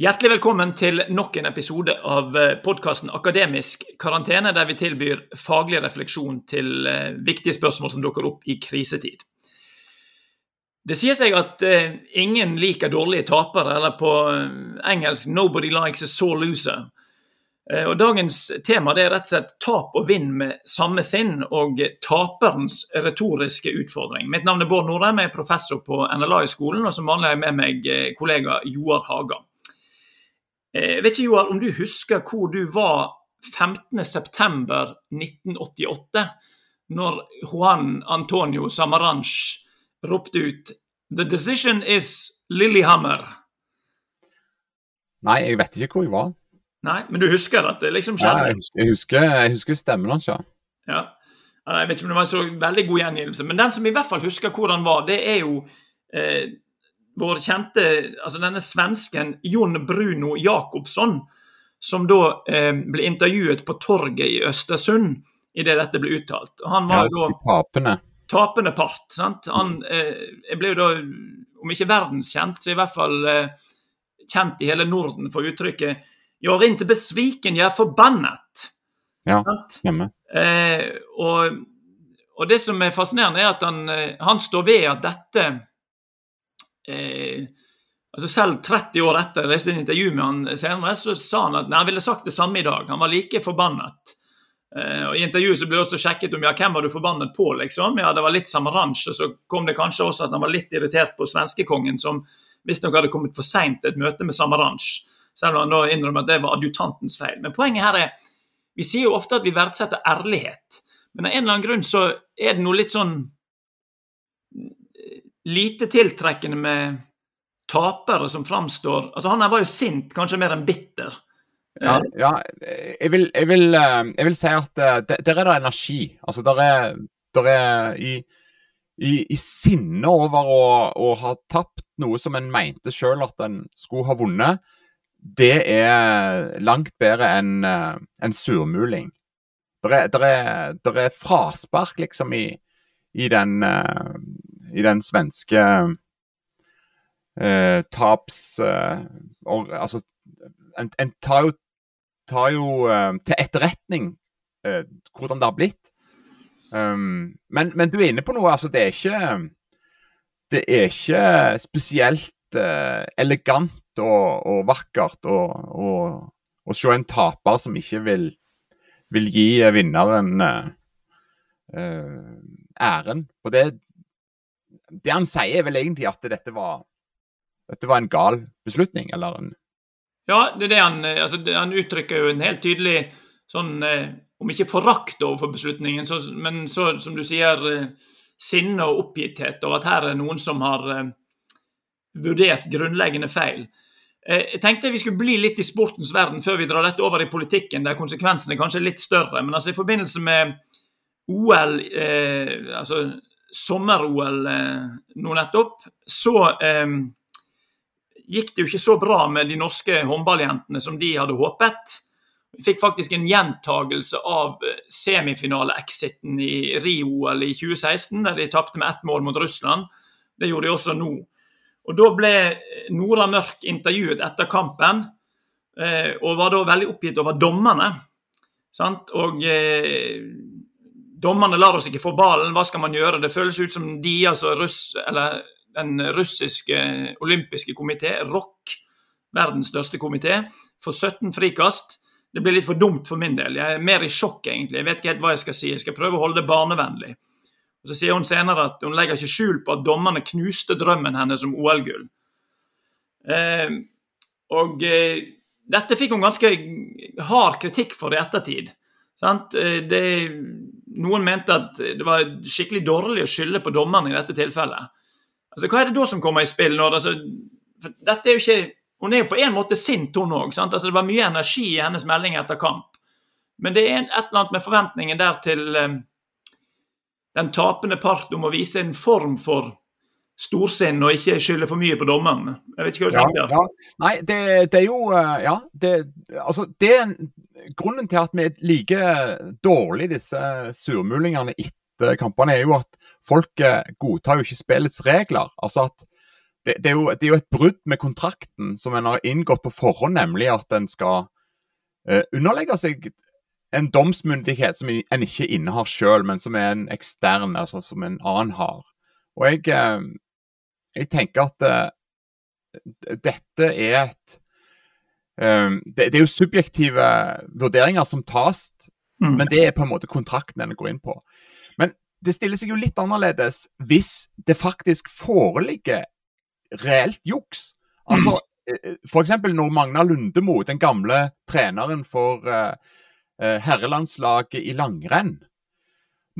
Hjertelig velkommen til nok en episode av podkasten Akademisk karantene, der vi tilbyr faglig refleksjon til eh, viktige spørsmål som dukker opp i krisetid. Det sier seg at eh, ingen liker dårlige tapere, eller på eh, engelsk 'nobody likes a sore loser'. Og Dagens tema er rett og slett tap og vinn med samme sinn, og taperens retoriske utfordring. Mitt navn er Bård Norheim, jeg er professor på NLA-skolen, og som vanlig er jeg med meg kollega Joar Haga. Jeg vet ikke, Joar, om du husker hvor du var 15.9.1988, når Juan Antonio Samaranch ropte ut The decision is Lillehammer. Nei, jeg vet ikke hvor jeg var. Nei, Men du husker at det liksom skjedde? Ja, jeg husker, jeg husker, jeg husker stemmen hans, ja. ja. Jeg vet ikke om det var en så veldig god gjengivelse, men den som i hvert fall husker hvor han var, det er jo eh, vår kjente altså denne svensken Jon Bruno Jacobsson, som da eh, ble intervjuet på torget i Østersund idet dette ble uttalt. Og han var ja, da tapende. tapende part. sant? Han eh, ble jo da, om ikke verdenskjent, så i hvert fall eh, kjent i hele Norden for uttrykket 'Jeg er ikke besviken, jeg er forbannet'. Ja, hjemme. Eh, og, og, det som er fascinerende, er at han, eh, han står ved at dette eh, altså Selv 30 år etter jeg leste et intervju med han senere, så sa han at nei, han ville sagt det samme i dag. Han var like forbannet. Eh, og I intervjuet så ble det også sjekket om ja, hvem var du forbannet på. liksom. Ja, Det var litt Samaranch, og så kom det kanskje også at han var litt irritert på svenskekongen, som visstnok hadde kommet for seint til et møte med Samaranch. Selv om han da innrømmer at det var adjutantens feil. Men poenget her er vi sier jo ofte at vi verdsetter ærlighet. Men av en eller annen grunn så er det noe litt sånn lite tiltrekkende med tapere som framstår altså Han her var jo sint, kanskje mer enn bitter. Ja, ja jeg, vil, jeg, vil, eh, jeg, vil, si at eh, der er det energi. Altså, der er, der er i, i, i sinne over å, å, ha tapt noe som en mente sjøl at en skulle ha vunnet, det er langt bedre enn eh, en surmuling. Det er, der er, der er fraspark, liksom, i, i den i den svenske eh, taps... Eh, og, altså, en, en, tar jo, tar jo eh, til etterretning eh, hvordan det har blitt. Um, men, men, du er inne på noe. altså Det er ikke, det er ikke spesielt eh, elegant og, og vakkert å se en taper som ikke vil, vil gi vinneren eh, æren. Og det, det han sier, er vel egentlig at dette var, dette var en gal beslutning, eller en Ja, det er det han altså, Han uttrykker jo en helt tydelig sånn eh, Om ikke forakt overfor beslutningen, så, men så, som du sier, eh, sinne og oppgitthet over at her er noen som har eh, vurdert grunnleggende feil. Jeg tenkte vi skulle bli litt i sportens verden før vi drar dette over i politikken, der konsekvensene kanskje er litt større. Men altså i forbindelse med OL, eh, altså sommer-OL eh, nå nettopp, så eh, gikk det jo ikke så bra med de norske håndballjentene som de hadde håpet. Vi fikk faktisk en gjentagelse av eh, semifinale-exiten i Rio-OL i 2016, der de tapte med ett mål mot Russland. Det gjorde de også nå. Og Da ble Nora Mørk intervjuet etter kampen, eh, og var da veldig oppgitt over dommerne. Sant? Og eh, Dommerne lar oss ikke få ballen, hva skal man gjøre? Det føles ut som de, altså russ, eller den russiske olympiske komité, ROK, verdens største komité, får 17 frikast. Det blir litt for dumt for min del. Jeg er mer i sjokk, egentlig. Jeg vet ikke helt hva jeg skal si. Jeg skal prøve å holde det barnevennlig. Og Så sier hun senere at hun legger ikke skjul på at dommerne knuste drømmen hennes om OL-gull. Eh, og eh, dette fikk hun ganske hard kritikk for i ettertid. Eh, det, noen mente at det var skikkelig dårlig å skylde på dommerne i dette tilfellet. Altså, Hva er det da som kommer i spill? når altså, dette er jo ikke, Hun er jo på en måte sint, hun òg. Altså, det var mye energi i hennes melding etter kamp. Men det er et eller annet med forventningen der til um, den tapende part om å vise en form for storsinn og ikke skylde for mye på dommeren. Jeg vet ikke hva du ja, tenker. Ja. Nei, det, det, er jo eh, Ja. Det, altså, det er grunnen til at vi liker dårlig disse surmulingene etter kampene, er jo at folk godtar jo ikke spillets regler. Altså at det, det, er jo, det, er jo, et brudd med kontrakten som en har inngått på forhånd, nemlig at en skal eh, underlegge seg en domsmyndighet som en ikke innehar selv, men som er en ekstern, altså som en annen har. Og jeg, uh, jeg tenker at uh, dette er et det, det, er jo subjektive vurderinger som tas, mm. men det er på en måte kontrakten en går inn på. Men det stiller seg jo litt annerledes hvis det faktisk foreligger reelt juks. Altså, eh, eh, F.eks. når Magna Lundemo, den gamle treneren for uh, herrelandslaget i langrenn,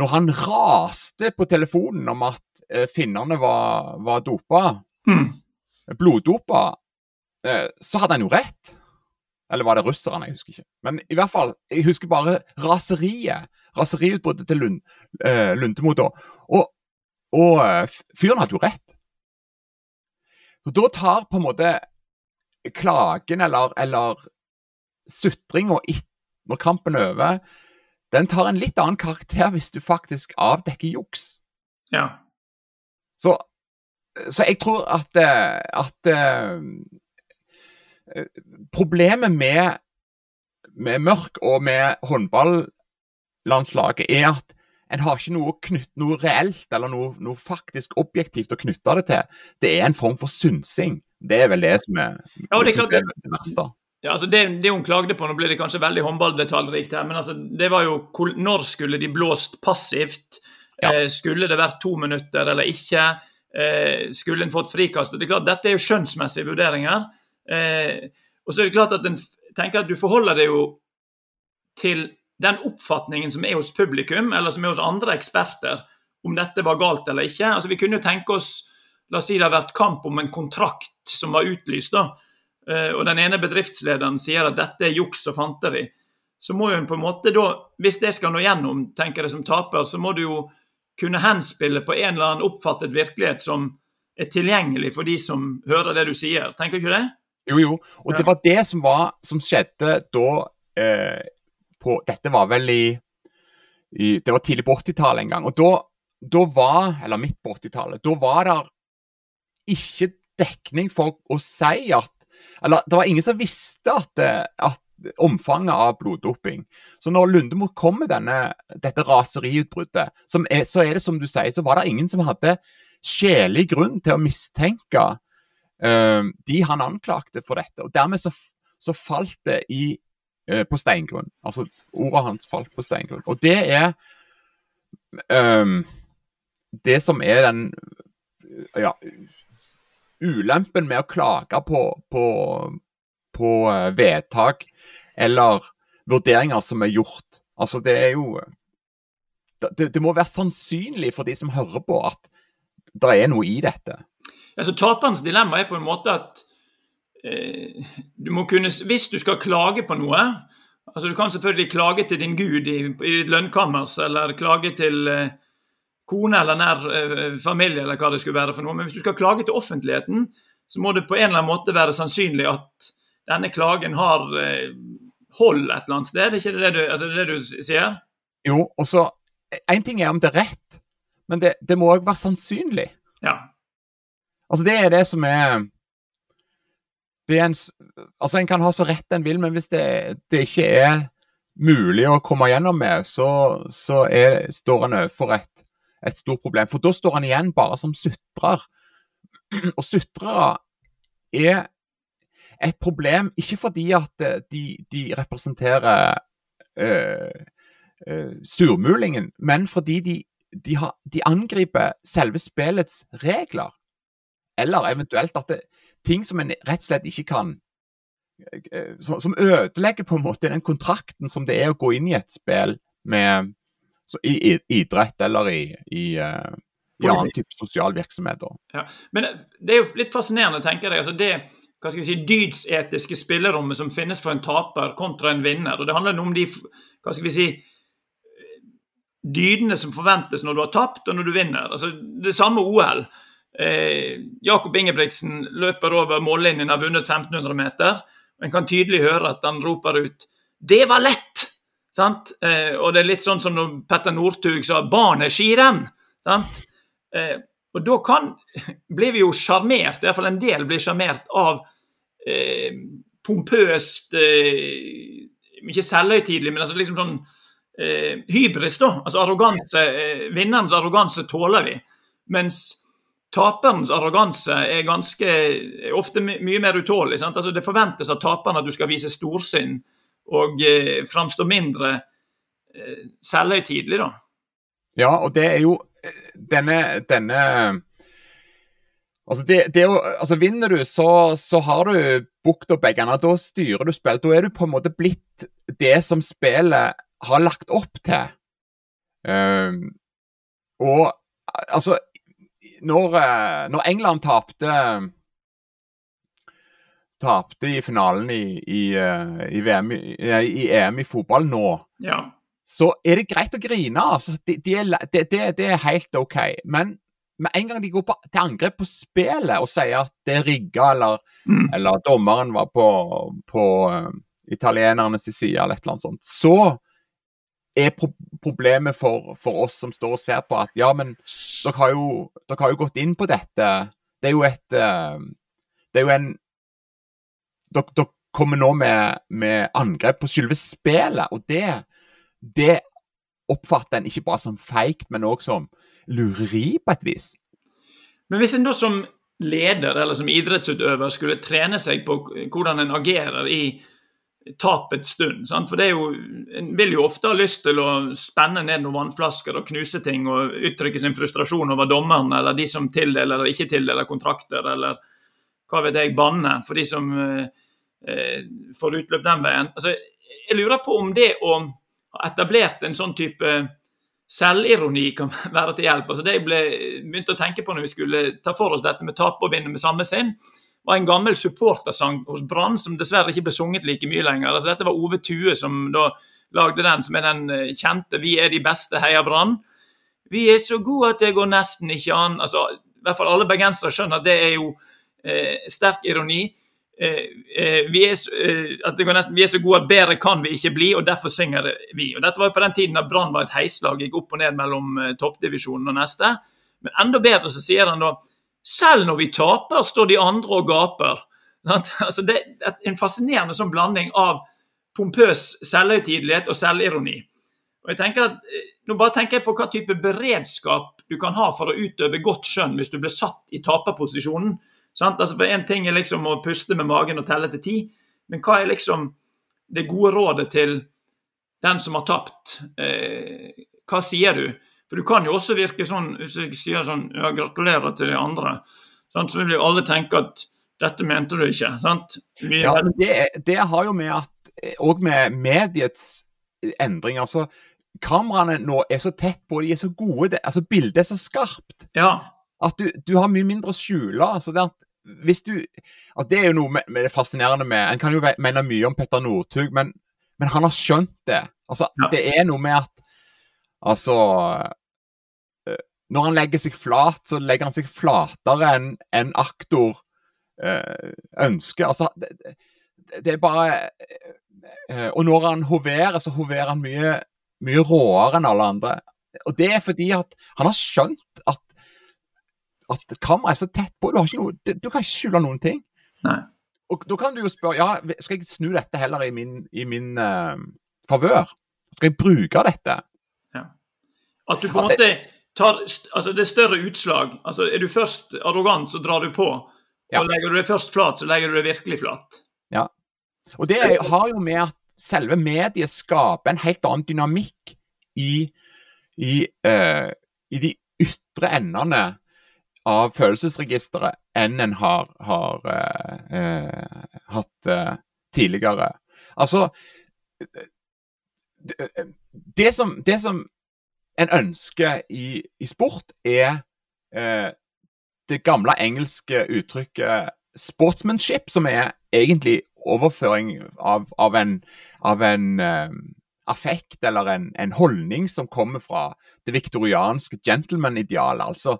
når han raste på telefonen om at uh, finnene var, var dopa, mm. bloddopa, uh, så hadde han jo rett. Eller var det russerne? Jeg husker ikke. Men i hvert fall, jeg husker bare raseriet. Raseriutbruddet til Lund, Lundemo da. Og, og fyren hadde jo rett. Så Da tar på en måte klagen eller, eller sutringa når kampen er over, den tar en litt annen karakter hvis du faktisk avdekker juks. Ja. Så, så jeg tror at, at uh, Problemet med, med Mørk og med håndballandslaget er at en har ikke noe, knytt, noe reelt eller noe, noe, faktisk objektivt å knytte det til. Det er en form for synsing. Det er vel det som er, ja, det, er, er det verste. Ja, altså det, det, hun klagde på, nå blir det kanskje veldig håndballdetaljrikt her, men altså, det var jo når skulle de blåst passivt? Ja. Eh, skulle det vært to minutter eller ikke? Eh, skulle en fått frikast? Det er klart, Dette er jo skjønnsmessige vurderinger. Eh, og så er det klart at en tenker at du forholder deg jo til den oppfatningen som er hos publikum, eller som er hos andre eksperter, om dette var galt eller ikke. Altså, vi kunne jo tenke oss La oss si det har vært kamp om en kontrakt som var utlyst, da, og den ene bedriftslederen sier at dette er juks og fanteri. Så må jo en på en måte da, hvis det skal nå gjennom, tenker jeg som taper, så må du jo kunne henspille på en eller annen oppfattet virkelighet som er tilgjengelig for de som hører det du sier. Tenker du ikke det? Jo, jo. Og det var det som, var, som skjedde da eh, på Dette var vel i, i Det var tidlig på 80-tallet en gang. Og da, da, var Eller midt på 80-tallet. Da var det ikke dekning for å si at Eller det var ingen som visste at, at omfanget av bloddoping. Så når Lundemo kom med denne, dette raseriutbruddet, er, så er det som du sier, så var det ingen som hadde sjelelig grunn til å mistenke uh, de han anklagte for dette. Og Dermed så, så falt det i eh, på steingrunn. Altså, ordet hans falt på steingrunn. Og det er um, Det som er den ja, ulempen med å klage på, på, på uh, vedtak eller vurderinger som er gjort. Altså, det er jo det, det, må være sannsynlig for de som hører på, at det er noe i dette. Altså, Taperens dilemma er på en måte at Eh, du må kunne, Hvis du skal klage på noe altså Du kan selvfølgelig klage til din gud i, i ditt lønnkammers, eller klage til eh, kone eller nær eh, familie, eller hva det skulle være for noe. Men hvis du skal klage til offentligheten, så må det på en eller annen måte være sannsynlig at denne klagen har eh, hold et eller annet sted. Er ikke det du, altså det, det du sier? Jo, og så Én ting er om det er rett, men det, det må òg være sannsynlig. Ja. Altså Det er det som er en, altså en kan ha så rett en vil, men hvis det, det ikke er mulig å komme gjennom med, så, så er, står en overfor et, et, stort problem. For da står han igjen bare som sutrer. Og sutrere er et problem ikke fordi at eh, de, de representerer øh, øh, surmulingen, men fordi de, de, har, de angriper selve spillets regler. Eller eventuelt at det, ting som en rett og slett ikke kan som, som, ødelegger på en måte den kontrakten som det er å gå inn i et spill med, i, i, idrett eller i, i, uh, i annen type sosial virksomhet. Ja. Men det er jo litt fascinerende, tenker jeg. altså det hva skal vi si, dydsetiske spillerommet som finnes for en taper kontra en vinner. og Det handler om de hva skal vi si, dydene som forventes når du har tapt og når du vinner. altså Det samme OL. Eh, Jakob Ingebrigtsen løper over mållinjen, har vunnet 1500 meter. En kan tydelig høre at han roper ut 'Det var lett!' Sant? Eh, og det er litt sånn som når Petter Northug sa 'Barnet skirenn'. Sant? Eh, og da kan, blir vi jo sjarmert, iallfall en del blir sjarmert av eh, pompøst eh, Ikke selvhøytidelig, men altså liksom sånn eh, hybris, da. Altså arroganse. Eh, vinnerens arroganse tåler vi. Mens taperens arroganse er ganske ofte my mye mer utålelig. Altså, det forventes av taperen at du skal vise storsinn og eh, framstå mindre eh, selvhøytidelig, da. Ja, og det er jo eh, denne, denne Altså, det, det jo, altså Vinner du, så, så har du bukt opp begge Da styrer du spillet. Da er du på en måte blitt det som spillet har lagt opp til. Um, og altså Når, eh, når England tapte Tapte i finalen i, i, eh, i, VM, i, EM i fotball nå, ja. så er det greit å grine. Altså, det, de de de det er helt OK. Men med en gang de går på, til angrep på spillet og sier at det er rigga, eller, mm. eller dommeren var på, på uh, italienernes side, eller et eller annet sånt, så er pro problemet for, for, oss som står og ser på, at ja, men dere har jo, dere har jo gått inn på dette. Det er jo et uh, Det er jo en Dere, dere kommer nå med, med, angrep på selve spillet, og det, det oppfatter en ikke bare som feigt, men òg som lureri på et vis. Men hvis en da som leder eller som idrettsutøver skulle trene seg på hvordan en agerer i tapets stund sant? For det er jo, En vil jo ofte ha lyst til å spenne ned noen vannflasker og knuse ting og uttrykke sin frustrasjon over dommeren eller de som tildeler eller ikke tildeler kontrakter, eller hva vet jeg, banne for de som eh, får utløp den veien. Altså, jeg lurer på om det å ha etablert en sånn type selvironi kan være til hjelp. Altså det jeg ble, begynte å tenke på når vi skulle ta for oss dette med tape og vinne med samme sinn, var en gammel supportersang hos Brann som dessverre ikke ble sunget like mye lenger. Altså dette var Ove Tue som da lagde den, som er den eh, kjente 'Vi er de beste, heia Brann'. Vi er så gode at det går nesten ikke an. Altså, i hvert fall Alle bergensere skjønner at det er jo sterk ironi. Eh, eh, vi, er, eh, nesten, vi, er, så gode at bedre kan vi ikke bli, og derfor synger vi. Og Dette var jo på den tiden da Brann var et heislag, gikk opp og ned mellom toppdivisjonen og neste. Men enda bedre så sier han da selv når vi taper, står de andre og gaper. Altså, det er en fascinerende sånn blanding av pompøs selvhøytidelighet og selvironi. Og jeg tenker at, Nå bare tenker jeg på hva type beredskap du kan ha for å utøve godt skjønn hvis du blir satt i taperposisjonen. Altså for Én ting er liksom å puste med magen og telle til ti, men hva er liksom det gode rådet til den som har tapt? Eh, hva sier du? For du kan jo også virke sånn, hvis jeg sier sånn ja, gratulerer til de andre, sant? så vil jo alle tenke at dette mente du ikke. sant? Vi, ja, men det, det, har jo med at òg med mediets endringer. så Kameraene nå er så tett på, de er så gode. altså Bildet er så skarpt. Ja at du, du, har mye mindre å skjule. altså det, altså det er jo noe med, med det fascinerende med En kan jo mene mye om Petter Northug, men, men, han har skjønt det. altså ja. Det er noe med at Altså eh, Når han legger seg flat, så legger han seg flatere enn en aktor øh, ønsker. Altså, det, det, er bare øh, Og når han hoverer, så hoverer han mye, mye råere enn alle andre. Og det er fordi at han har skjønt at at kameraet er så tett på. Du, noe, du kan ikke skjule noen ting. Nei. Og Da kan du jo spørre ja, skal jeg snu dette heller i min, i min uh, favør. Skal jeg bruke dette? Ja. At du på en måte tar altså det er større utslag. altså Er du først arrogant, så drar du på. Og ja. legger du deg først flat, så legger du deg virkelig flat. Ja. Og det har jo med at selve mediet skaper en helt annen dynamikk i, i, uh, i de ytre endene av følelsesregisteret enn en har, har eh, eh, hatt eh, tidligere. Altså det, det, som, det, som, en ønsker i, i sport, er det gamle engelske uttrykket 'sportsmanship', som er egentlig overføring av, av en, av en affekt eller en, en, holdning som kommer fra det viktorianske gentleman-idealet. Altså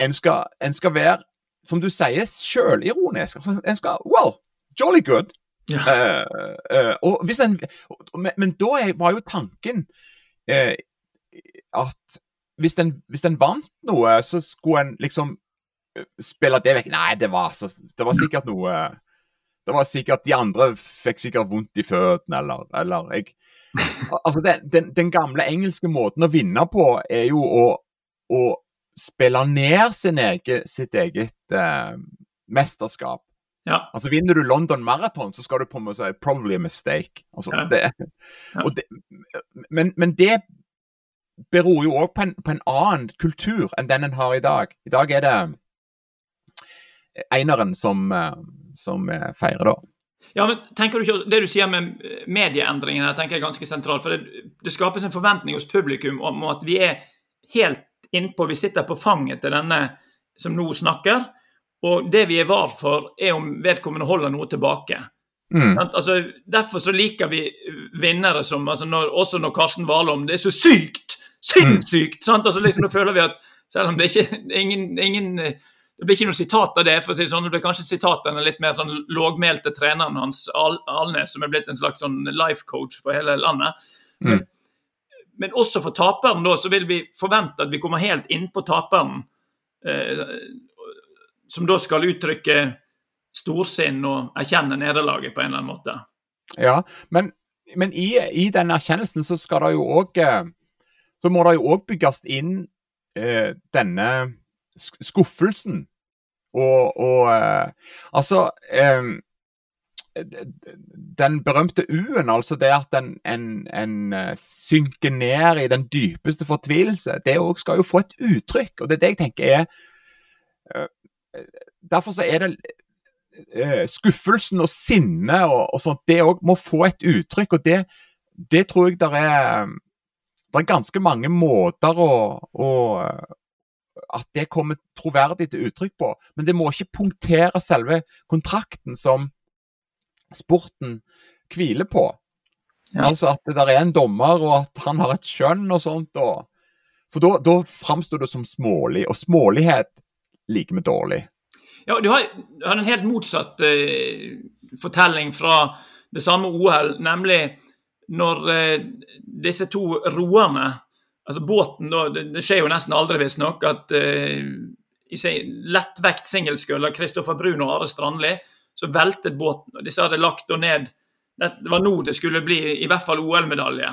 en skal, en skal være, som du sier, sjølironisk. Altså, en skal Well, jolly good. Ja. Uh, uh, og hvis en, men, men, da var jo tanken uh, at hvis en, hvis en vant noe, så skulle en liksom spille det vekk. Nei, det var, så, det var sikkert noe Det var sikkert De andre fikk sikkert vondt i føttene, eller, eller jeg Altså, den, den, den, gamle engelske måten å vinne på er jo å, å spille ned sin egen, sitt eget eh, mesterskap. Ja. Altså Vinner du London Marathon, så skal du på en måte si 'probably a mistake'. Altså, Ja. det, det, men, men det beror jo òg på, på en annen kultur enn den en har i dag. I dag er det eineren som, eh, som eh, feirer, da. Ja, men tenker du ikke, Det du sier med medieendringene, tenker jeg er ganske sentralt. for det, det skapes en forventning hos publikum om at vi er helt innpå, vi sitter på fanget til denne som nå snakker. Og det vi er var for, er om vedkommende holder noe tilbake. Mm. Altså, derfor så liker vi vinnere som altså når, Også når Karsten Warholm Det er så sykt! Sinnssykt! sant? Altså liksom, Da føler vi at selv om det ikke ingen, ingen det blir ikke noe sitat av det. for å si sånn, det blir kanskje sitat av den litt mer sånn lågmælte treneren hans, Al Alnes, som er blitt en slags sånn life coach for hele landet. Mm. Men også for taperen da, så vil vi forvente at vi kommer helt innpå taperen, eh, som da skal uttrykke storsinn og erkjenne nederlaget på en eller annen måte. Ja, men, men i, i den erkjennelsen så skal det jo òg Så må det jo òg bygges inn eh, denne skuffelsen. Og, og eh, altså eh, Den berømte U-en, altså det at en, en, en eh, synker ned i den dypeste fortvilelse, det òg skal jo få et uttrykk. Og det er det jeg tenker er eh, Derfor så er det eh, skuffelsen og sinne og, og sånt, det òg må få et uttrykk. Og det, det tror jeg der er Det er ganske mange måter å, å At det kommer troverdig til uttrykk på. Men det må ikke punktere selve kontrakten som sporten hviler på. Ja. Altså at det der er en dommer, og at han har et skjønn og sånt. Og, for da, da framstår det som smålig, og smålighet liker vi dårlig. Ja, du har, du har en helt motsatt eh, fortelling fra det samme OL, nemlig når eh, disse to roerne Altså båten, da Det, det skjer jo nesten aldri, visstnok, at eh, lettvekt singelskøller Kristoffer Brun og Are Strandli, så veltet båten. og Disse hadde lagt og ned Det var nå det skulle bli i hvert fall OL-medalje.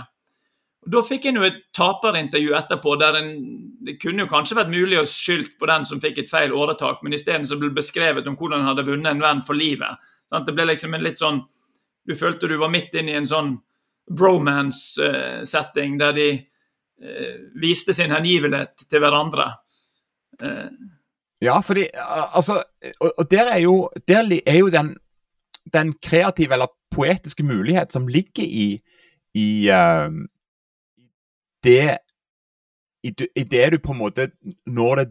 Da fikk en jo et taperintervju etterpå, der en, det kunne jo kanskje vært mulig å skylde på den som fikk et feil åretak, men isteden ble det beskrevet om hvordan han hadde vunnet en venn for livet. Sant? Det ble liksom en litt sånn Du følte du var midt inne i en sånn bromance-setting der de eh, viste sin hengivenhet til hverandre. Ja, fordi al- altså Og, og der er jo, der er jo den, den kreative eller poetiske mulighet som ligger i, i uh, det i, i det du på en måte når det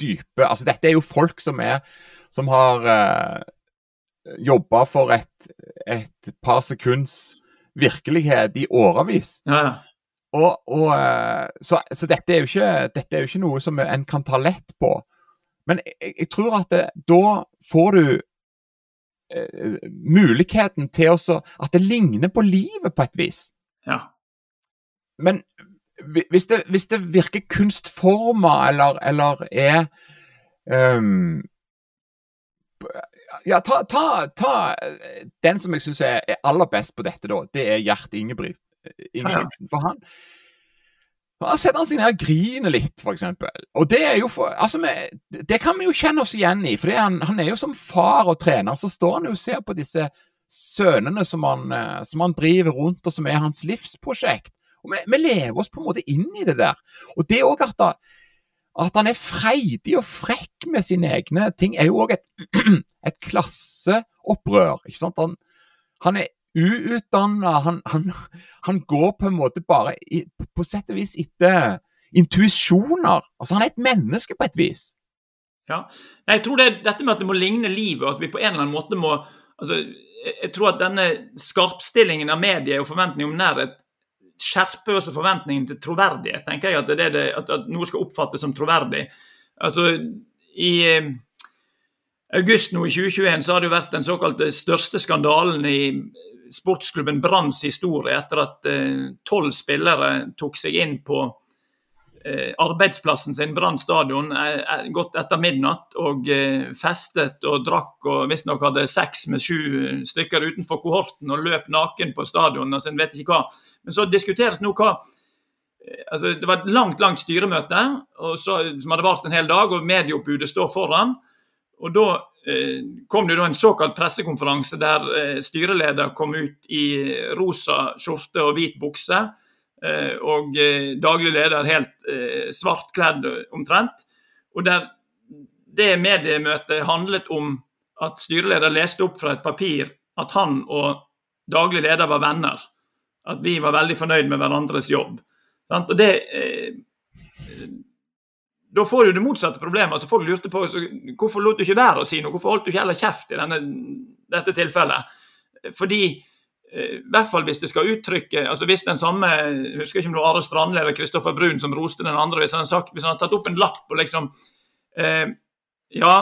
dype Altså, dette er jo folk som er som har uh, jobba for et, et par sekunds virkelighet i årevis. ja. Og, og, så, så dette, er jo ikke, dette er jo ikke noe som en kan ta lett på. Men jeg, jeg tror at det, da får du eh, muligheten til også At det ligner på livet på et vis. ja. Men hvis det, hvis det virker kunstforma eller, eller er um, Ja, ta, ta, ta eh, den som jeg syns er, er aller best på dette, da. Det er Gjert Ingebrigtsen. For han da setter han seg ned og griner litt, f.eks. Og det er jo for, altså, vi- det kan vi jo kjenne oss igjen i. For han, han er jo som far og trener, så står han jo og ser på disse sønnene som han, eh, som han driver rundt, og som er hans livsprosjekt. Og vi, vi lever oss på en måte inn i det der. Og det òg at, at han er freidig og frekk med sine egne ting, er jo òg et, et klasseopprør. ikke sant? Han, han er uutdanna, han, han, han går på en måte bare i, på sett og vis etter intuisjoner. Altså, han er et menneske på et vis. Jeg tror det dette med at det må ligne livet, at vi på en eller annen måte må altså, jeg tror at denne skarpstillingen av medier og forventning om nærhet skjerper også forventningen til troverdighet. tenker jeg At, det det, at, at noe skal oppfattes som troverdig. Altså, I eh, august nå i 2021 så har det jo vært den såkalte største skandalen i sportsklubben Branns historie etter at tolv spillere tok seg inn på eh, arbeidsplassen sin, Brann stadion, eh, eh, godt etter midnatt og eh, festet og drakk og visstnok hadde seks med sju stykker utenfor kohorten og løp naken på stadion. altså en vet ikke hva. Men så diskuteres nå hva eh, altså Det var et langt langt styremøte så, som hadde vart en hel dag, og medieoppbudet står foran. og da eh, kom det en såkalt pressekonferanse der eh, styreleder kom ut i rosa skjorte og hvit bukse Eh, og eh, daglig leder helt eh, svart kledd omtrent. Og der det mediemøtet handlet om at styreleder leste opp fra et papir at han og daglig leder var venner. At vi var veldig fornøyd med hverandres jobb. Og det, da får du det motsatte problemet. altså Folk lurte på hvorfor lot du ikke være å si noe, hvorfor holdt du ikke heller kjeft i denne, dette tilfellet. Fordi i hvert fall hvis det skal uttrykke altså Hvis den samme jeg husker ikke om det var Are Strandli eller Kristoffer Brun som roste den andre, hvis han, har tatt opp en lapp og liksom eh, Ja,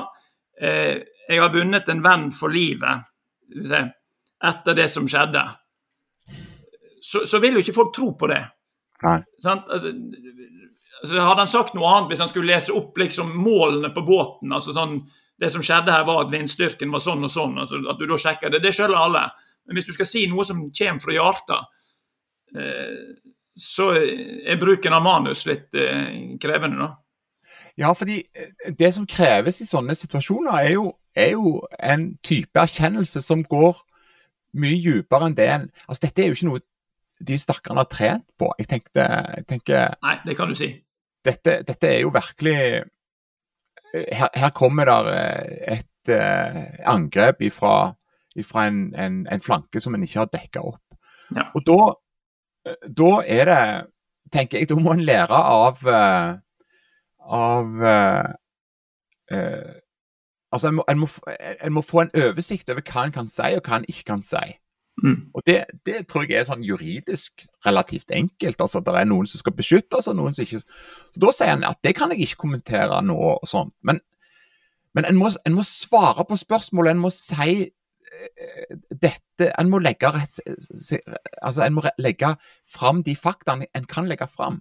eh, jeg har vunnet en venn for livet etter det som skjedde. Så, så vil jo ikke folk tro på det. Nei. Altså, altså, hadde han sagt noe annet hvis han skulle lese opp liksom målene på båten? altså sånn, Det som skjedde her, var at vindstyrken var sånn og sånn. altså At du da sjekker det. Det skjønner alle. Men hvis du skal si noe som kommer fra hjertet, eh, så er bruken av manus litt eh, krevende, da. Ja, fordi eh, det som kreves i sånne situasjoner, er jo, er jo en type erkjennelse som går mye dypere enn det en Altså, dette er jo ikke noe de stakkarene har trent på. Jeg, tenkte, jeg tenker Nei, det kan du si. Dette, dette er jo virkelig her, her kommer det et uh, angrep ifra fra en, en, en, flanke som en ikke har dekka opp. Ja. Og da, da, er det tenker jeg, Da må en lære av uh, av uh, uh, Altså, en må, en, må, en må, få en oversikt over hva en kan si, og hva en ikke kan si. Mm. Og det, det, tror jeg er sånn juridisk relativt enkelt. altså Det er noen som skal beskyttes, og noen som ikke Så Da sier en at det kan jeg ikke kommentere nå, og sånt. Men, men en, må, en må svare på spørsmålet, en må si dette En må legge, altså en må legge fram de faktaene en kan legge fram.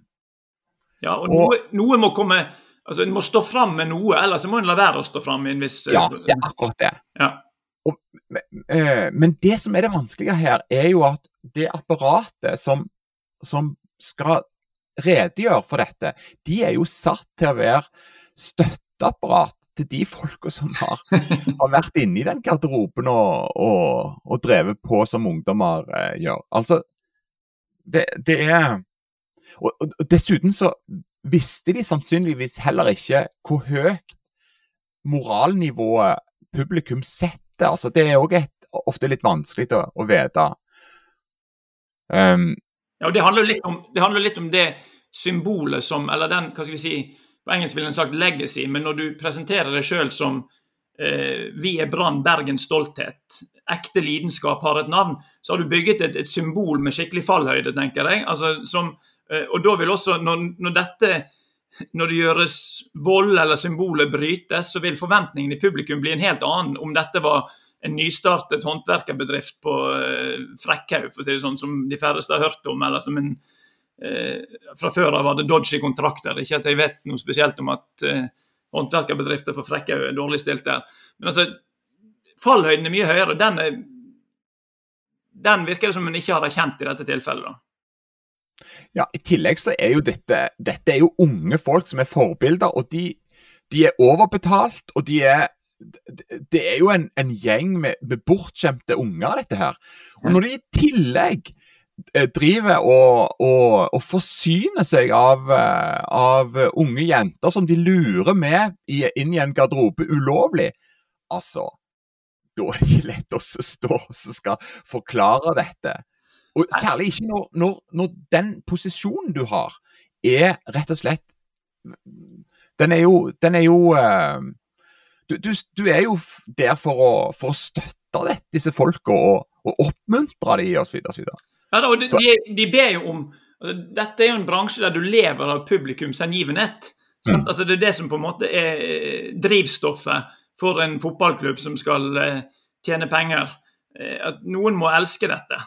Ja, og noe, noe må komme altså En må stå fram med noe, ellers må en la være å stå fram i en viss Ja, det er akkurat det. Ja. Og, eh, men det som er det vanskelige her, er jo at det apparatet som, som skal redegjøre for dette, de er jo satt til å være støtteapparat til de folka som har, har vært inne i den garderoben og, og, og drevet på som ungdommer eh, gjør. Altså, det, det er og, og, Dessuten så visste de sannsynligvis heller ikke hvor høyt moralnivået publikum setter. Altså, det er òg ofte litt vanskelig å, å vite. Um, ja, det handler, litt om, det handler litt om det symbolet som Eller den, hva skal vi si på engelsk ville en sagt 'legacy', men når du presenterer deg sjøl som eh, 'Vi er Brann Bergens stolthet', ekte lidenskap har et navn, så har du bygget et, et symbol med skikkelig fallhøyde, tenker jeg. Altså, som, eh, og da vil også, når, når, dette når det gjøres vold eller symbolet brytes, så vil forventningen i publikum bli en helt annen om dette var en nystartet håndverkerbedrift på eh, Frekkhaug, for å si det sånn, som de færreste har hørt om, eller som en Eh, fra før av hadde dodgy kontrakter. Ikke at jeg vet noe spesielt om at eh, håndverkerbedrifter på Frekkhaug er dårlig stilt der. Men altså, fallhøyden er mye høyere. Den, er, den virker det som en ikke har erkjent i dette tilfellet. da. Ja, I tillegg så er jo dette, dette er jo unge folk som er forbilder, og de, de er overbetalt. og de er det er jo en, en gjeng med, med bortskjemte unger, dette her. Og når de i tillegg Eh, driver og, og, og, forsyner seg av, eh, av, unge jenter som de lurer med i, inn i en garderobe ulovlig, altså Da er det ikke lett å stå og skal forklare dette. Og Særlig ikke når, når, når, den posisjonen du har, er rett og slett Den er jo, den er jo uh, du, du, du, er jo der for å, for å støtte dette, disse folka og, og oppmuntre dem osv. Ja, da, og de, de, de, ber jo om altså, Dette er jo en bransje der du lever av publikums hengivenhet. Mm. Altså, det er det som på en måte er eh, drivstoffet for en fotballklubb som skal eh, tjene penger. Eh, at noen må elske dette.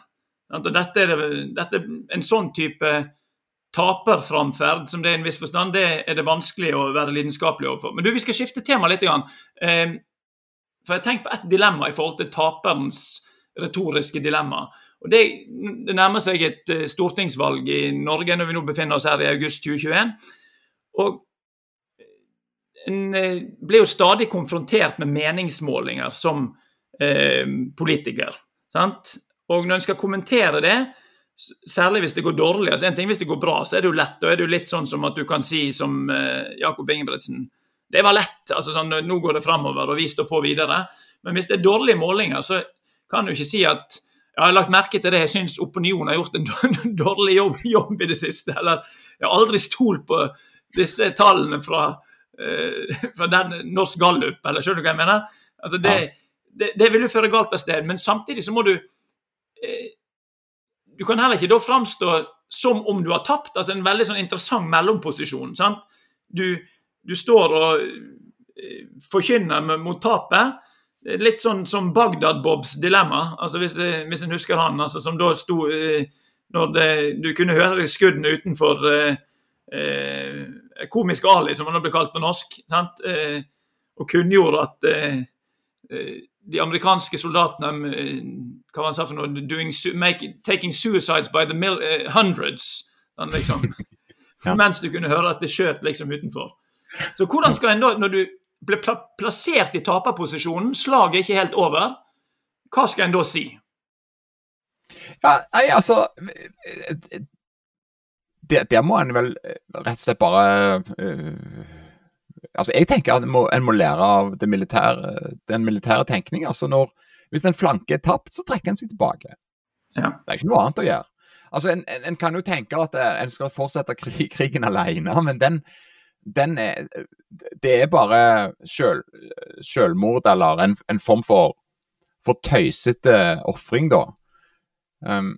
Dette er, dette er en sånn type taperframferd, som det er i en viss forstand, det er det vanskelig å være lidenskapelig overfor. Men du, vi skal skifte tema litt. Grann. Eh, for jeg tenker på ett dilemma i forhold til taperens retoriske dilemma. Og det, det, nærmer seg et uh, stortingsvalg i Norge når vi nå befinner oss her i august 2021. Og en uh, blir jo stadig konfrontert med meningsmålinger som eh, politiker. Sant? Og når en skal kommentere det, særlig hvis det går dårlig altså en ting Hvis det går bra, så er det jo lett. Da er det jo litt sånn som at du kan si som Jakob Ingebrigtsen Det var lett. altså sånn, Nå går det framover, og vi står på videre. Men hvis det er dårlige målinger, så kan du ikke si at jeg har lagt merke til det. Jeg syns opinionen har gjort en dårlig jobb, jobb, i det siste. Eller jeg har aldri stolt på disse tallene fra, uh, fra den Norsk Gallup, eller skjønner du hva jeg mener? Altså det, ja. det, det, vil jo føre galt av sted. Men samtidig så må du Du kan heller ikke da framstå som om du har tapt. altså En veldig sånn interessant mellomposisjon. sant? Du, du står og uh, forkynner mot tapet Litt sånn som Bagdad-Bobs dilemma, altså hvis, det, hvis en husker han. altså Som da sto eh, Når det, du kunne høre skuddene utenfor eh, eh, Komisk Ali, som han da ble kalt på norsk, sant? Eh, og kunngjorde at eh, eh de amerikanske soldatene Hva var han sa for noe? Doing, make, taking suicides by the mil, hundreds. Sånn, liksom. ja. Mens du kunne høre at det skjøt liksom utenfor. Så hvordan skal en da, når du ble plassert i taperposisjonen, slaget er ikke helt over, hva skal en da si? Ja, nei, altså det må en vel rett og slett bare uh, Altså, Jeg tenker at en må, en må lære av militære, den militære tenkningen. Altså når, hvis en flanke er tapt, så trekker en seg tilbake. Ja. Det er ikke noe annet å gjøre. Altså, En, en, en kan jo tenke at en skal fortsette krig, krigen alene, men den, den er, det er bare selv, selvmord eller en, en, form for, for tøysete ofring, da. Um,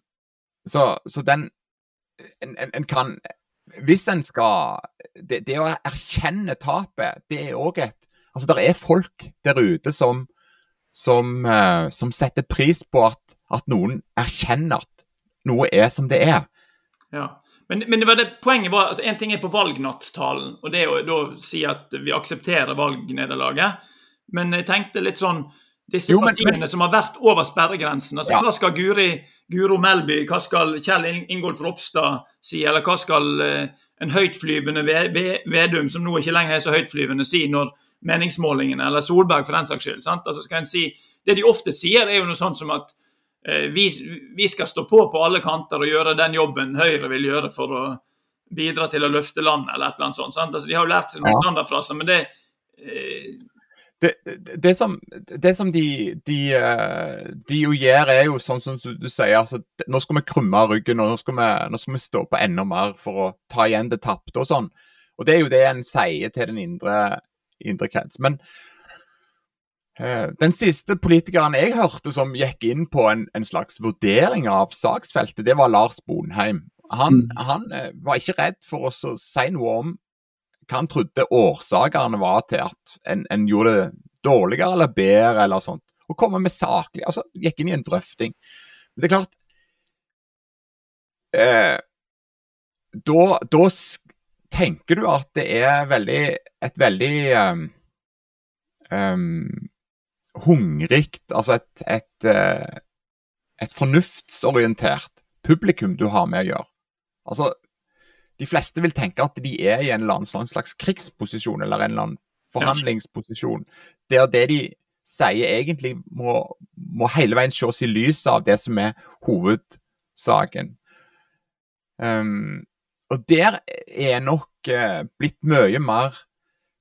så, så, den en, en, en, kan Hvis en skal det, det, å erkjenne tapet, det er òg et Altså, det er folk der ute som, som, uh, som setter pris på at, at noen erkjenner at noe er som det er. Ja. Men, men det var det, poenget var altså En ting er på valgnattstalen, og det er å si at vi aksepterer valgnederlaget. Men jeg tenkte litt sånn Disse jo, men, partiene men, som har vært over sperregrensen. altså ja. Hva skal Guri, Guro Melby, hva skal Kjell Ingolf Ropstad si, eller hva skal uh, en høytflyvende Vedum, som nå ikke lenger er så høytflyvende, si når meningsmålingene, eller Solberg for den saks skyld. sant? Altså skal en si, Det de ofte sier, er jo noe sånt som at uh, vi, vi, skal stå på på alle kanter og gjøre den jobben Høyre vil gjøre for å bidra til å løfte landet, eller et eller annet sånt. Altså, de har jo lært seg noen ja. standardfraser, men det, eh... det, det, det som, det som de, de, eh, de, jo gjør, er jo sånn som du sier altså, Nå skal vi krumme ryggen og nå skal, vi, nå skal vi stå på enda mer for å ta igjen det tapte og sånn. Og Det er jo det en sier til den indre, indre krets. Men uh, den siste politikeren jeg hørte som gikk inn på en, en slags vurdering av saksfeltet, det var Lars Bonheim. Han, mm. han uh, var ikke redd for å si noe om hva han trodde årsakene var til at en, en, gjorde det dårligere eller bedre, eller sånt. Og komme med saklig Altså, gikk inn i en drøfting. Men det er klart eh, da, da, tenker du at det er veldig, et veldig um, um, hungrikt, altså et, et, eh, et, fornuftsorientert publikum du har med å gjøre. Altså, De fleste vil tenke at de er i en eller annen slags krigsposisjon eller en eller annen forhandlingsposisjon, der det de sier egentlig må, må hele veien ses i lys av det som er hovedsaken. Um, og der er nok uh, blitt mye mer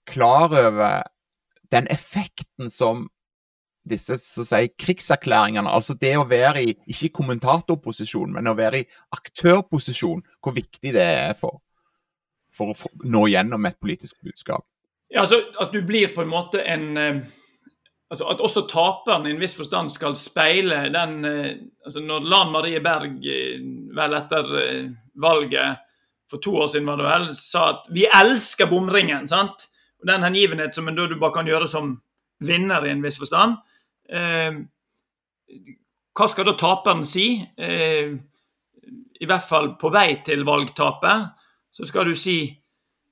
klar over den effekten som disse så si, krigserklæringene, altså det å være i ikke kommentatorposisjon, men å være i aktørposisjon, hvor viktig det er for, for å nå gjennom et politisk budskap. Ja, altså At du blir på en måte en eh, altså At også taperen i en viss forstand skal speile den eh, altså Når Lan Marie Berg eh, vel etter valget for to år siden var det vel, sa at 'vi elsker bomringen', sant? Og Den hengivenhet som du bare kan gjøre som vinner i en viss forstand. Eh, hva skal da taperen si? Eh, I hvert fall på vei til valgtapet. så skal du si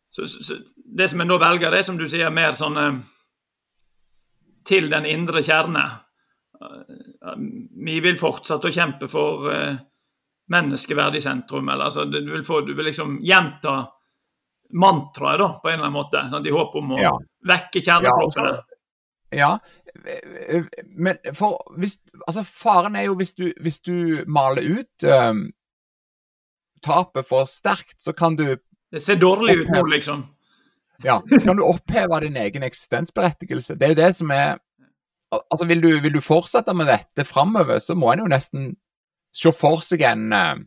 så, så, Det som en da velger, det er som du sier, mer sånn eh, til den indre kjerne. Vi vil fortsette å kjempe for eh, menneskeverd i sentrum. eller altså, du, vil få, du vil liksom gjenta mantraet da, på en eller annen måte, sant, i håp om å ja. vekke kjerneproppene. Ja, men for hvis, altså Faren er jo hvis du, hvis du maler ut um, tapet for sterkt, så kan du Det ser dårlig oppheve, ut nå, liksom. Ja, så kan du oppheve din egen eksistensberettigelse. Det er jo det som er Altså, vil du, vil du fortsette med dette framover, så må en jo nesten se for seg en eh,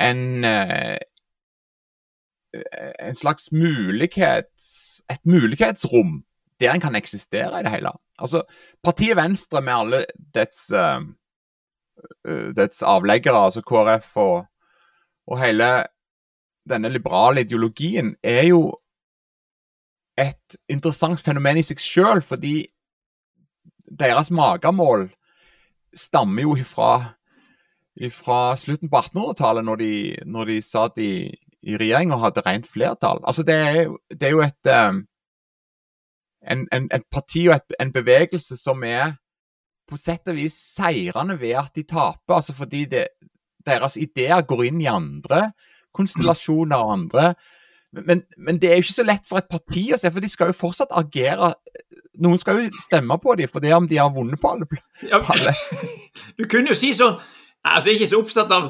en eh, en slags mulighets, et mulighetsrom en kan eksistere i det hele. Altså, Partiet Venstre med alle dets, uh, dets avleggere, altså KrF og, og hele denne liberale ideologien, er jo et interessant fenomen i seg sjøl, fordi deres magemål stammer jo ifra slutten på 1800-tallet, når, når, de satt i, i regjering og hadde rent flertall. Altså, det er, det er jo et um, en, en, et parti og et, en bevegelse som er på sett og vis seirende ved at de taper. altså Fordi det, deres ideer går inn i andre konstellasjoner og andre. Men, men, det er jo ikke så lett for et parti å se, for de skal jo fortsatt agere. Noen skal jo stemme på dem for det er om de har vunnet på alle. Ja, du kunne jo si sånn altså Jeg er ikke så opptatt av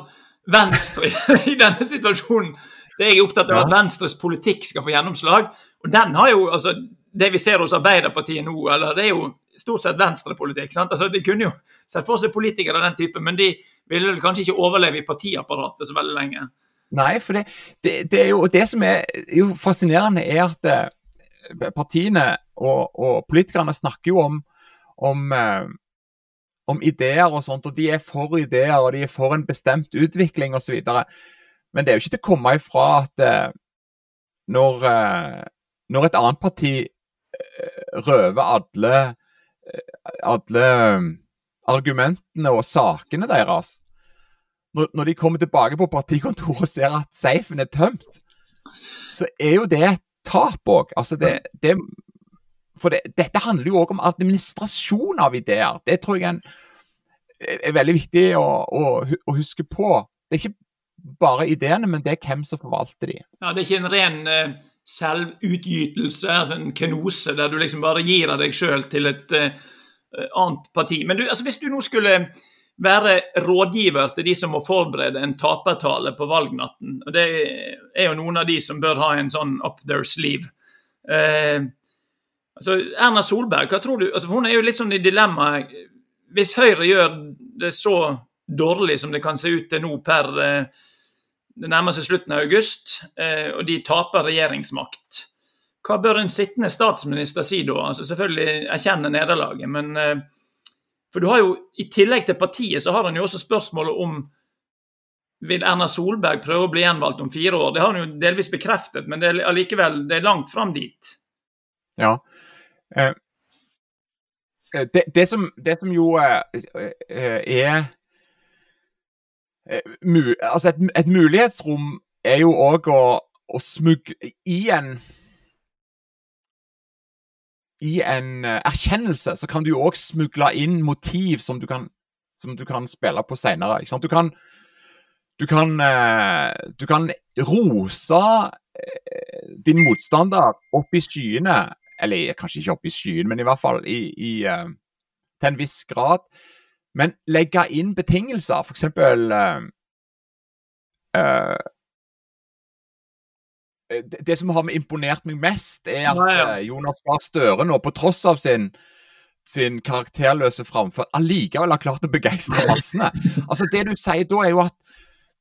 Venstre i denne situasjonen. Det er jeg opptatt av, at Venstres politikk skal få gjennomslag. Og den har jo, altså det vi ser hos Arbeiderpartiet nå, eller det er jo stort sett venstrepolitikk. sant? Altså, De kunne jo sett for seg politikere av den typen, men de ville kanskje ikke overleve i partiapparatet så veldig lenge. Nei, for det, det, det er jo det som er jo fascinerende, er at eh, partiene og, og, politikerne snakker jo om, om, eh, om, ideer og sånt, og de er for ideer og de er for en bestemt utvikling osv. Men det er jo ikke til å komme ifra at eh, når, når et annet parti røver alle, alle um, argumentene og sakene deres. Når, når, de kommer tilbake på partikontoret og ser at safen er tømt, så er jo det et tap òg. Altså det, det, for det, dette handler jo òg om administrasjon av ideer. Det tror jeg er, er veldig viktig å, å, å, huske på. Det er ikke bare ideene, men det er hvem som forvalter de. Ja, Det er ikke en ren uh selvutgytelse, altså en kenose, der du liksom bare gir av deg sjøl til et uh, annet parti. Men du, altså, hvis du nå skulle være rådgiver til de som må forberede en tapertale på valgnatten, og det er jo noen av de som bør ha en sånn up their sleeve uh, altså, Erna Solberg, hva tror du? Altså, hun er jo litt sånn i dilemmaet. Hvis Høyre gjør det så dårlig som det kan se ut til nå per uh, det nærmer seg slutten av august, eh, og de taper regjeringsmakt. Hva bør en sittende statsminister si da? Altså Selvfølgelig erkjenne nederlaget, men eh, For du har jo, i tillegg til partiet, så har han jo også spørsmålet om vil Erna Solberg prøve å bli gjenvalgt om fire år? Det har hun jo delvis bekreftet, men det er allikevel det er langt fram dit. Ja. Eh, det, det, som, det, som, jo er Eh, altså et, et, mulighetsrom er jo òg å, å smugle i en I en uh, erkjennelse så kan du jo òg smugle inn motiv som du kan, som du kan spille på seinere. Du kan, du kan, uh, du kan rose din motstander opp i skyene. Eller kanskje ikke opp i skyene, men i hvert fall i, i, til en viss grad. Men legge inn betingelser, f.eks. Uh, uh, det, det, som har imponert meg mest, er at ja. Uh, Jonas Gahr Støre nå, på tross av sin, sin karakterløse framfor allikevel har klart å begeistre massene. altså, det du sier da, er jo at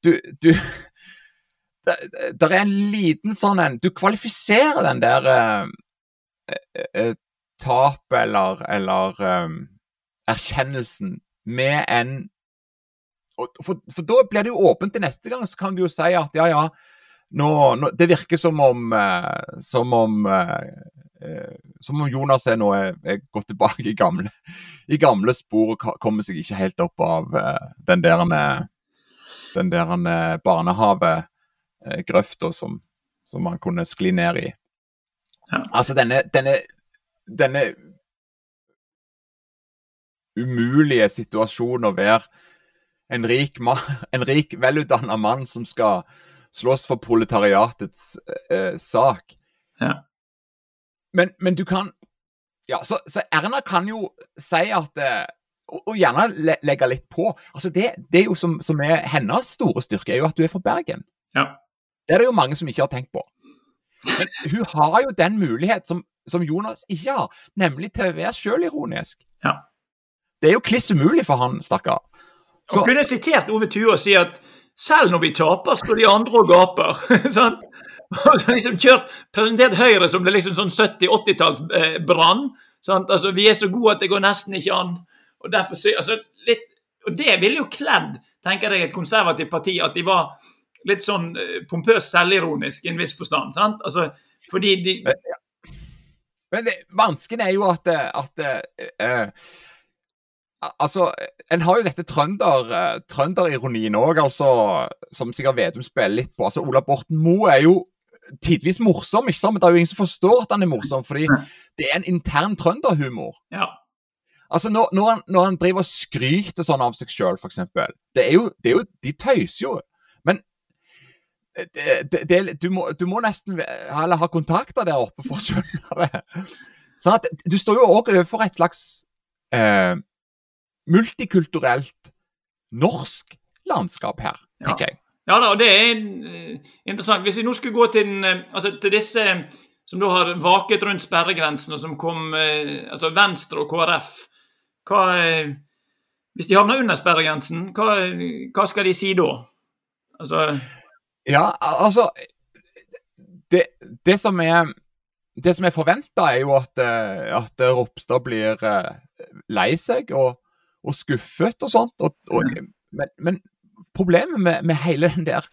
du, du det, er en liten sånn en Du kvalifiserer den der uh, uh, tapet eller, eller um, erkjennelsen med en for, for, da blir det jo åpent til neste gang, så kan du jo si at ja, ja, nå, nå, det virker som om eh, som om uh, uh, som om Jonas er nå er, er gått tilbake i gamle, i gamle spor og kommer seg ikke helt opp av den der, den der barnehavegrøfta eh, som, som man kunne skli ned i. Ja. Altså denne, denne, denne umulige situasjon å være en rik, man, en rik velutdanna mann som skal slåss for proletariatets eh, sak. Ja. Men, men du kan Ja, så, så Erna kan jo si at eh, og, og gjerne le legge litt på. Altså det, det som, som er hennes store styrke, er jo at du er fra Bergen. Ja. Det er det jo mange som ikke har tenkt på. Men hun har jo den mulighet som, som Jonas ikke har, nemlig til å være sjølironisk. Ja. Det er jo kliss umulig for han, stakkar. Så- kunne sitert Ove Tue og si at selv når vi taper, står de andre og gaper. sånn? Og så liksom kjørt, Presentert Høyre som det liksom sånn 70-80-talls-brann. altså, vi er så gode at det går nesten ikke an. Og derfor altså, litt, og det ville jo kledd tenker jeg, et konservativt parti, at de var litt sånn eh, pompøst selvironisk i en viss forstand. sant? Altså, fordi de Men det, vansken er jo at, eh, at uh, eh, Altså, en har jo dette trønder, eh, trønderironien òg, altså, som sikkert Vedum spiller litt på. Altså, Ola Borten Moe er jo tidvis morsom, ikke sant? men det er jo ingen som forstår at han er morsom, fordi det er en intern trønderhumor. Ja. Altså, når, når, han, når han driver og skryter sånn av seg sjøl, f.eks. Det, er jo- det er jo De tøyser jo. Men det, det, det, du, må, du må nesten eller ha kontakter der oppe for å skjønne det. Sånn at Du står jo òg overfor et slags eh, multikulturelt norsk landskap her, tenker jeg. Ja da, og det er eh, interessant. Hvis vi nå skulle gå til, den, eh, altså, til disse eh, som da har vaket rundt sperregrensen, og som kom altså Venstre og KrF hva, Hvis de havner under sperregrensen, hva, hva skal de si da? Altså Ja, altså Det, det som er det som er forventa, er jo at, at Ropstad blir lei seg og, og skuffet og sånt. Og, og, men, men problemet med, med hele den der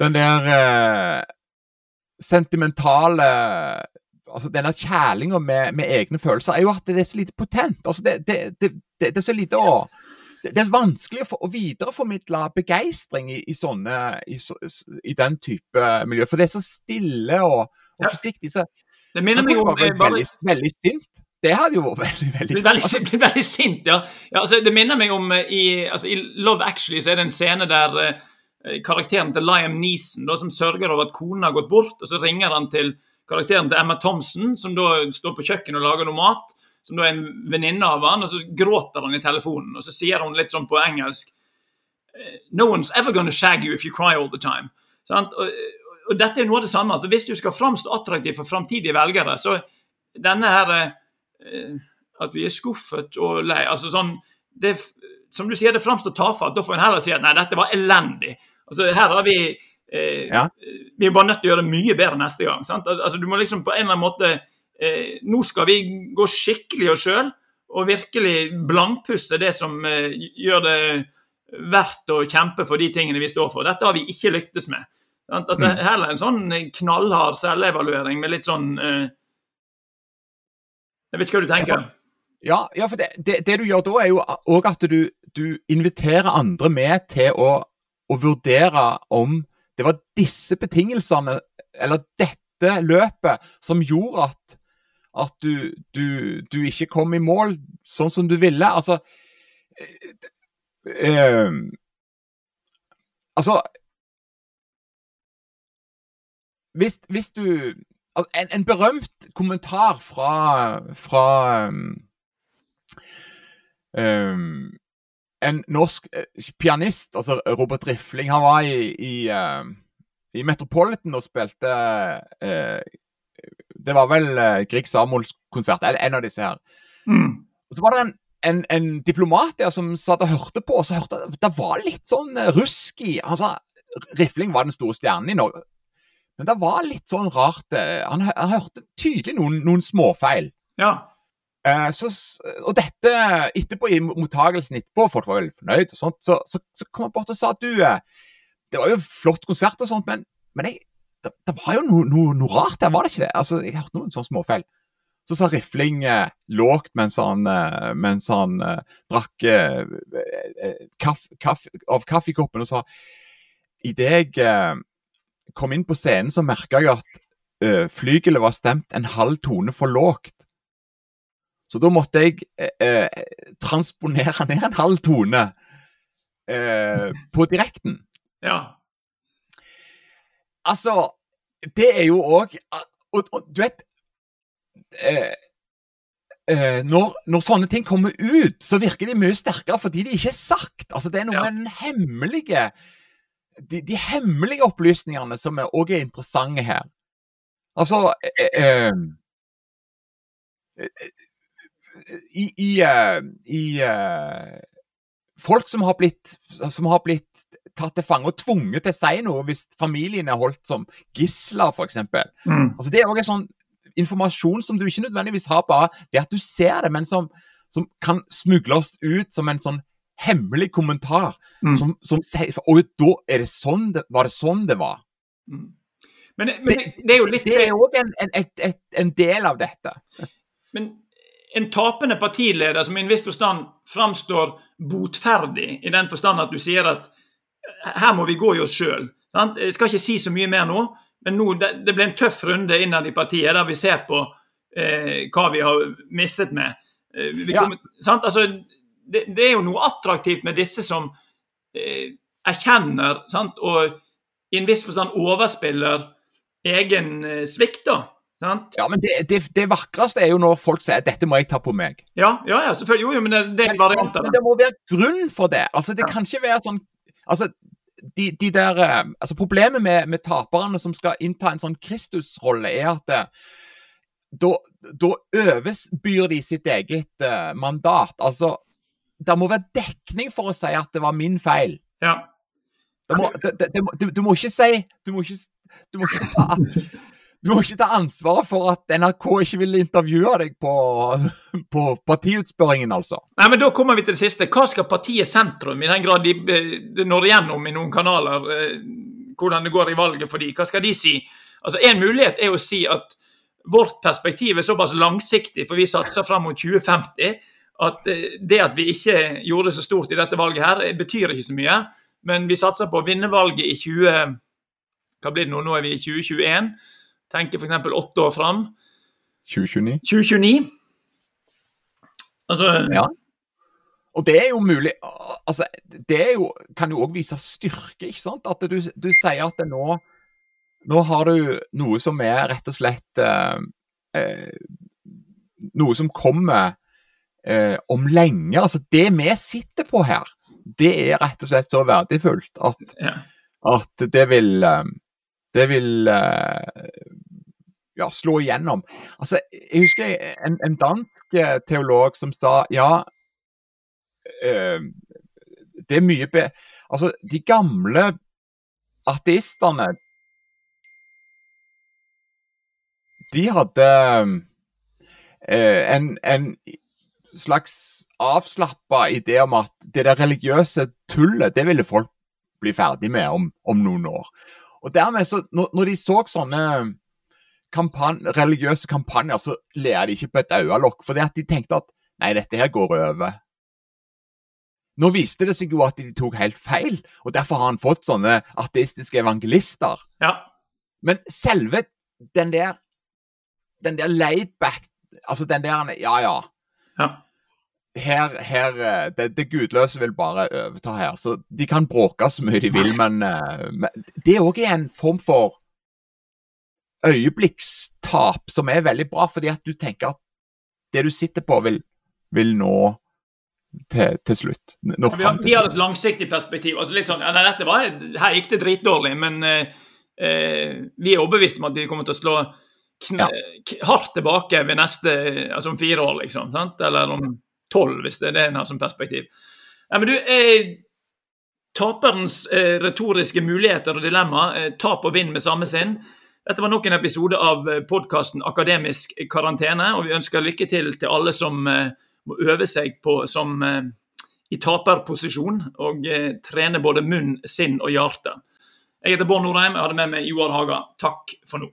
den der eh, sentimentale altså Denne kjælinga med, med egne følelser er jo at det er så lite potent. altså Det, det, det, det, er så lite å det, er vanskelig å, videreformidle begeistring i, i sånne i, i den type miljø. For det er så stille og, og Ja. forsiktig. så Det minner meg om veldig, veldig sint. Det hadde jo vært veldig veldig, blir veldig, veldig, veldig sint, ja. ja altså, det minner meg om eh, i, altså, I Love Actually så er det en scene der eh, karakteren til Liam Neeson da, som sørger over at konen har gått bort, og så ringer han til karakteren til Emma Thompson, som da står på kjøkkenet og lager noe mat, som da er en venninne av han, og så gråter han i telefonen, og så sier hun litt sånn på engelsk eh, No one's ever gonna shag you if you cry all the time. Sant? Og, og dette er noe av det samme. altså Hvis du skal framstå attraktiv for framtidige velgere, så denne her eh, At vi er skuffet og lei altså sånn, det, Som du sier, det framstår tafatt. Da får en heller si at nei, dette var elendig. Altså Her har vi eh, Ja. Vi er bare nødt til å gjøre det mye bedre neste gang. sant? Altså Du må liksom på en eller annen måte eh, Nå skal vi gå skikkelig oss sjøl og virkelig blankpusse det som eh, gjør det verdt å kjempe for de tingene vi står for. Dette har vi ikke lyktes med. Sant? Altså, Mm. Heller en sånn knallhard selvevaluering med litt sånn eh, Jeg vet ikke hva du tenker. Ja, ja for det, det, det du gjør da, er jo òg at du, du inviterer andre med til å, å vurdere om det var disse betingelsene, eller dette løpet, som gjorde at, at du, du, du ikke kom i mål sånn som du ville. Altså eh, Altså hvis, hvis du en, en berømt kommentar fra, fra um, um, en norsk eh, pianist, altså Robert Rifling, han var i, i, uh, i Metropolitan og spilte uh, Det var vel uh, Grieg Samuels konsert, eller en av disse her. Mm. Og så var det en, en, en diplomat der som satt og hørte på, og så hørte det var litt sånn rusk i Han sa Rifling var den store stjernen i Norge. Men det var litt sånn rart eh, Han, han hørte tydelig noen, noen småfeil. Ja. Eh, så, og dette etterpå i mottagelsen etterpå, folk var veldig fornøyd, og sånt, så, så, så kom han bort og sa du eh, Det var jo flott konsert og sånt, men, men jeg, det, det var jo noe, noe, noe rart der, var det ikke det? Altså, Jeg hørte noen sånne småfeil. Så sa Rifling eh, lågt mens han, eh, mens han eh, drakk kaff, kaff, av kaffekoppen og sa i jeg eh, kom inn på scenen, så merka jeg at uh, flygelet var stemt en halv tone for lågt. Så da måtte jeg uh, transponere ned en halv tone uh, på direkten. Ja. Altså, det er jo òg og, og, du vet når, når, sånne ting kommer ut, så virker de mye sterkere fordi de ikke er sagt. Altså, Det er noe ja. med den hemmelige de, de, hemmelige opplysningene som òg er interessante her. Altså eh, eh, I, i, i Folk som har blitt, som har blitt tatt til fange og tvunget til å si noe hvis familien er holdt som gisler, f.eks. Mm. Altså, det er også en sånn informasjon som du ikke nødvendigvis har bare ved at du ser det, men som, som kan smugles ut som en sånn hemmelig kommentar. Mm. Som, som, og da er det sånn det, var det sånn det var. Mm. Men, men det, det, er jo litt Det er òg en, en, en, del av dette. Men en tapende partileder som i en viss forstand framstår botferdig, i den forstand at du sier at her må vi gå i oss sjøl. Jeg skal ikke si så mye mer nå, men nå, det, ble en tøff runde innad i partiet der vi ser på eh, hva vi har mistet med. Eh, vi kommer, ja. altså, det, det, er jo noe attraktivt med disse som eh, erkjenner sant? og i en viss forstand overspiller egen eh, svikt. da. Sant? Ja, men det, det, det, vakreste er jo når folk sier 'dette må jeg ta på meg'. Ja, ja, ja selvfølgelig. Jo, jo, men det, det er en variant av det. Men det må være grunn for det. Altså, Det ja. kan ikke være sånn altså, de, de der, eh, altså Problemet med, med, taperne som skal innta en sånn Kristusrolle, er at eh, da, da overbyr de sitt eget uh, mandat. Altså, det må være dekning for å si at det var min feil. Ja. Må, det, det, du, du, må ikke si Du må ikke, du må ikke ta du må ikke ta ansvaret for at NRK ikke ville intervjue deg på, på partiutspørringen, altså. Nei, men Da kommer vi til det siste. Hva skal partiet Sentrum, i den grad de, de når igjennom i noen kanaler, eh, hvordan det går i valget for de, hva skal de si? Altså, En mulighet er å si at vårt perspektiv er såpass langsiktig, for vi satser fram mot 2050 at eh, det at vi ikke gjorde det så stort i dette valget her, eh, betyr ikke så mye. Men vi satser på å vinne valget i 20... Hva blir det nå? Nå er vi i 2021. Tenker f.eks. åtte år fram. 2029. 2029. Altså Ja. Og det er jo mulig altså, Det jo, kan jo òg vise styrke, ikke sant? At du, du sier at nå, nå har du noe som er rett og slett eh, eh, Noe som kommer eh, om lenge. Altså Det vi sitter på her, det er rett og slett så verdifullt at, ja. at det vil eh, Det vil eh, ja, slå igjennom. Altså, Jeg husker en, en dansk eh, teolog som sa ja, det er mye be... Altså, de gamle ateistene De hadde en, en, slags avslappa idé om at det der religiøse tullet, det ville folk bli ferdig med om, om noen år. Og dermed så, når, når de så sånne kampan religiøse kampanjer, så ler de ikke på et øyelokk. For de tenkte at nei, dette her går over. Nå viste det seg jo at de tok helt feil, og derfor har han fått sånne ateistiske evangelister. Ja. Men selve den der den der laid back Altså den der Ja, ja. ja her, her eh, det, det, gudløse vil bare overta her. Så de kan bråke så mye de vil, men, eh, men det òg er en form for øyeblikkstap som er veldig bra, fordi at du tenker at det du sitter på, vil, vil nå til, til slutt. Nå vi, har, vi har et langsiktig perspektiv. altså litt sånn, ja, dette var, Her gikk det dritdårlig, men eh, eh vi er overbevist om at vi kommer til å slå kne, ja. hardt tilbake ved neste, altså om fire år, liksom. Sant? Eller om tolv, hvis det er det en har som perspektiv. Ja, men du, eh, Taperens eh, retoriske muligheter og dilemma, eh, tap og vinn med samme sinn. Dette var nok en episode av eh, podkasten Akademisk karantene, og vi ønsker lykke til til alle som eh, må øve seg på som eh, i taperposisjon og eh, trene både munn, sinn og hjerte. Jeg heter Bård Norheim, jeg hadde med meg Joar Haga. Takk for nå.